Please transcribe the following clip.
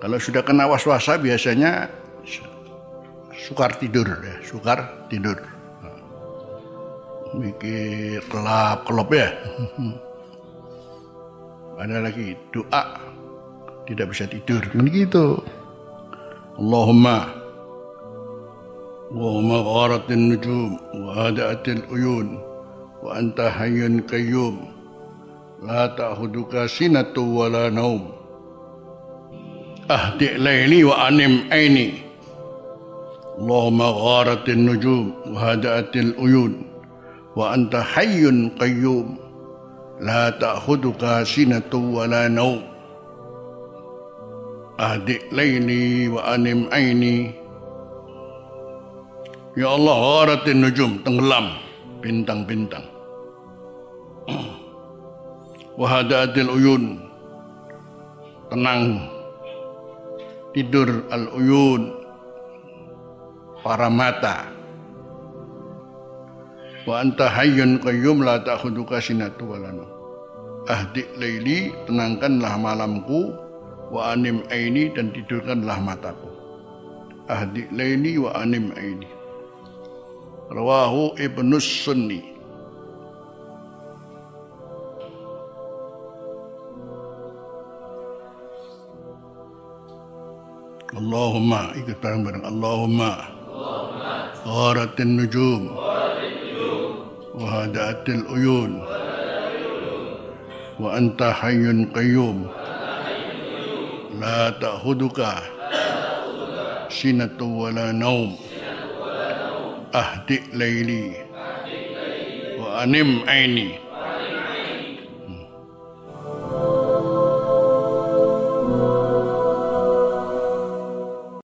Kalau sudah kena was-wasa biasanya sukar tidur ya, sukar tidur. Mikir kelap kelop ya. Ada lagi doa tidak bisa tidur kan gitu. Allahumma Allahumma gharatin nujum wa hada'atil uyun wa anta hayyun qayyum la ta'khuduka sinatu wa la naum Allahumma gharatin nujum wa hada'atil uyun wa anta hayyun qayyum. La ta'khuduka sinatu wa la naum ahdi laili wa anim aini Ya Allah gharatin nujum tenggelam bintang-bintang. Wahadatil uyun tenang tidur al uyun para mata. Wa anta hayyun qayyum la ta'khuduka sinatu walana ahdi laili tenangkanlah malamku. Wa anim aini dan tidurkanlah mataku. Ahdi laili wa anim aini. Rawahu ibnu sunni Allahumma ikut bareng-bareng Allahumma. Gharatin nujum. Wa hadatil uyun. Wa anta hayyun qayyum. La ta'khuduka Sinatu wala naum. Ahdi layli. Wa anim aini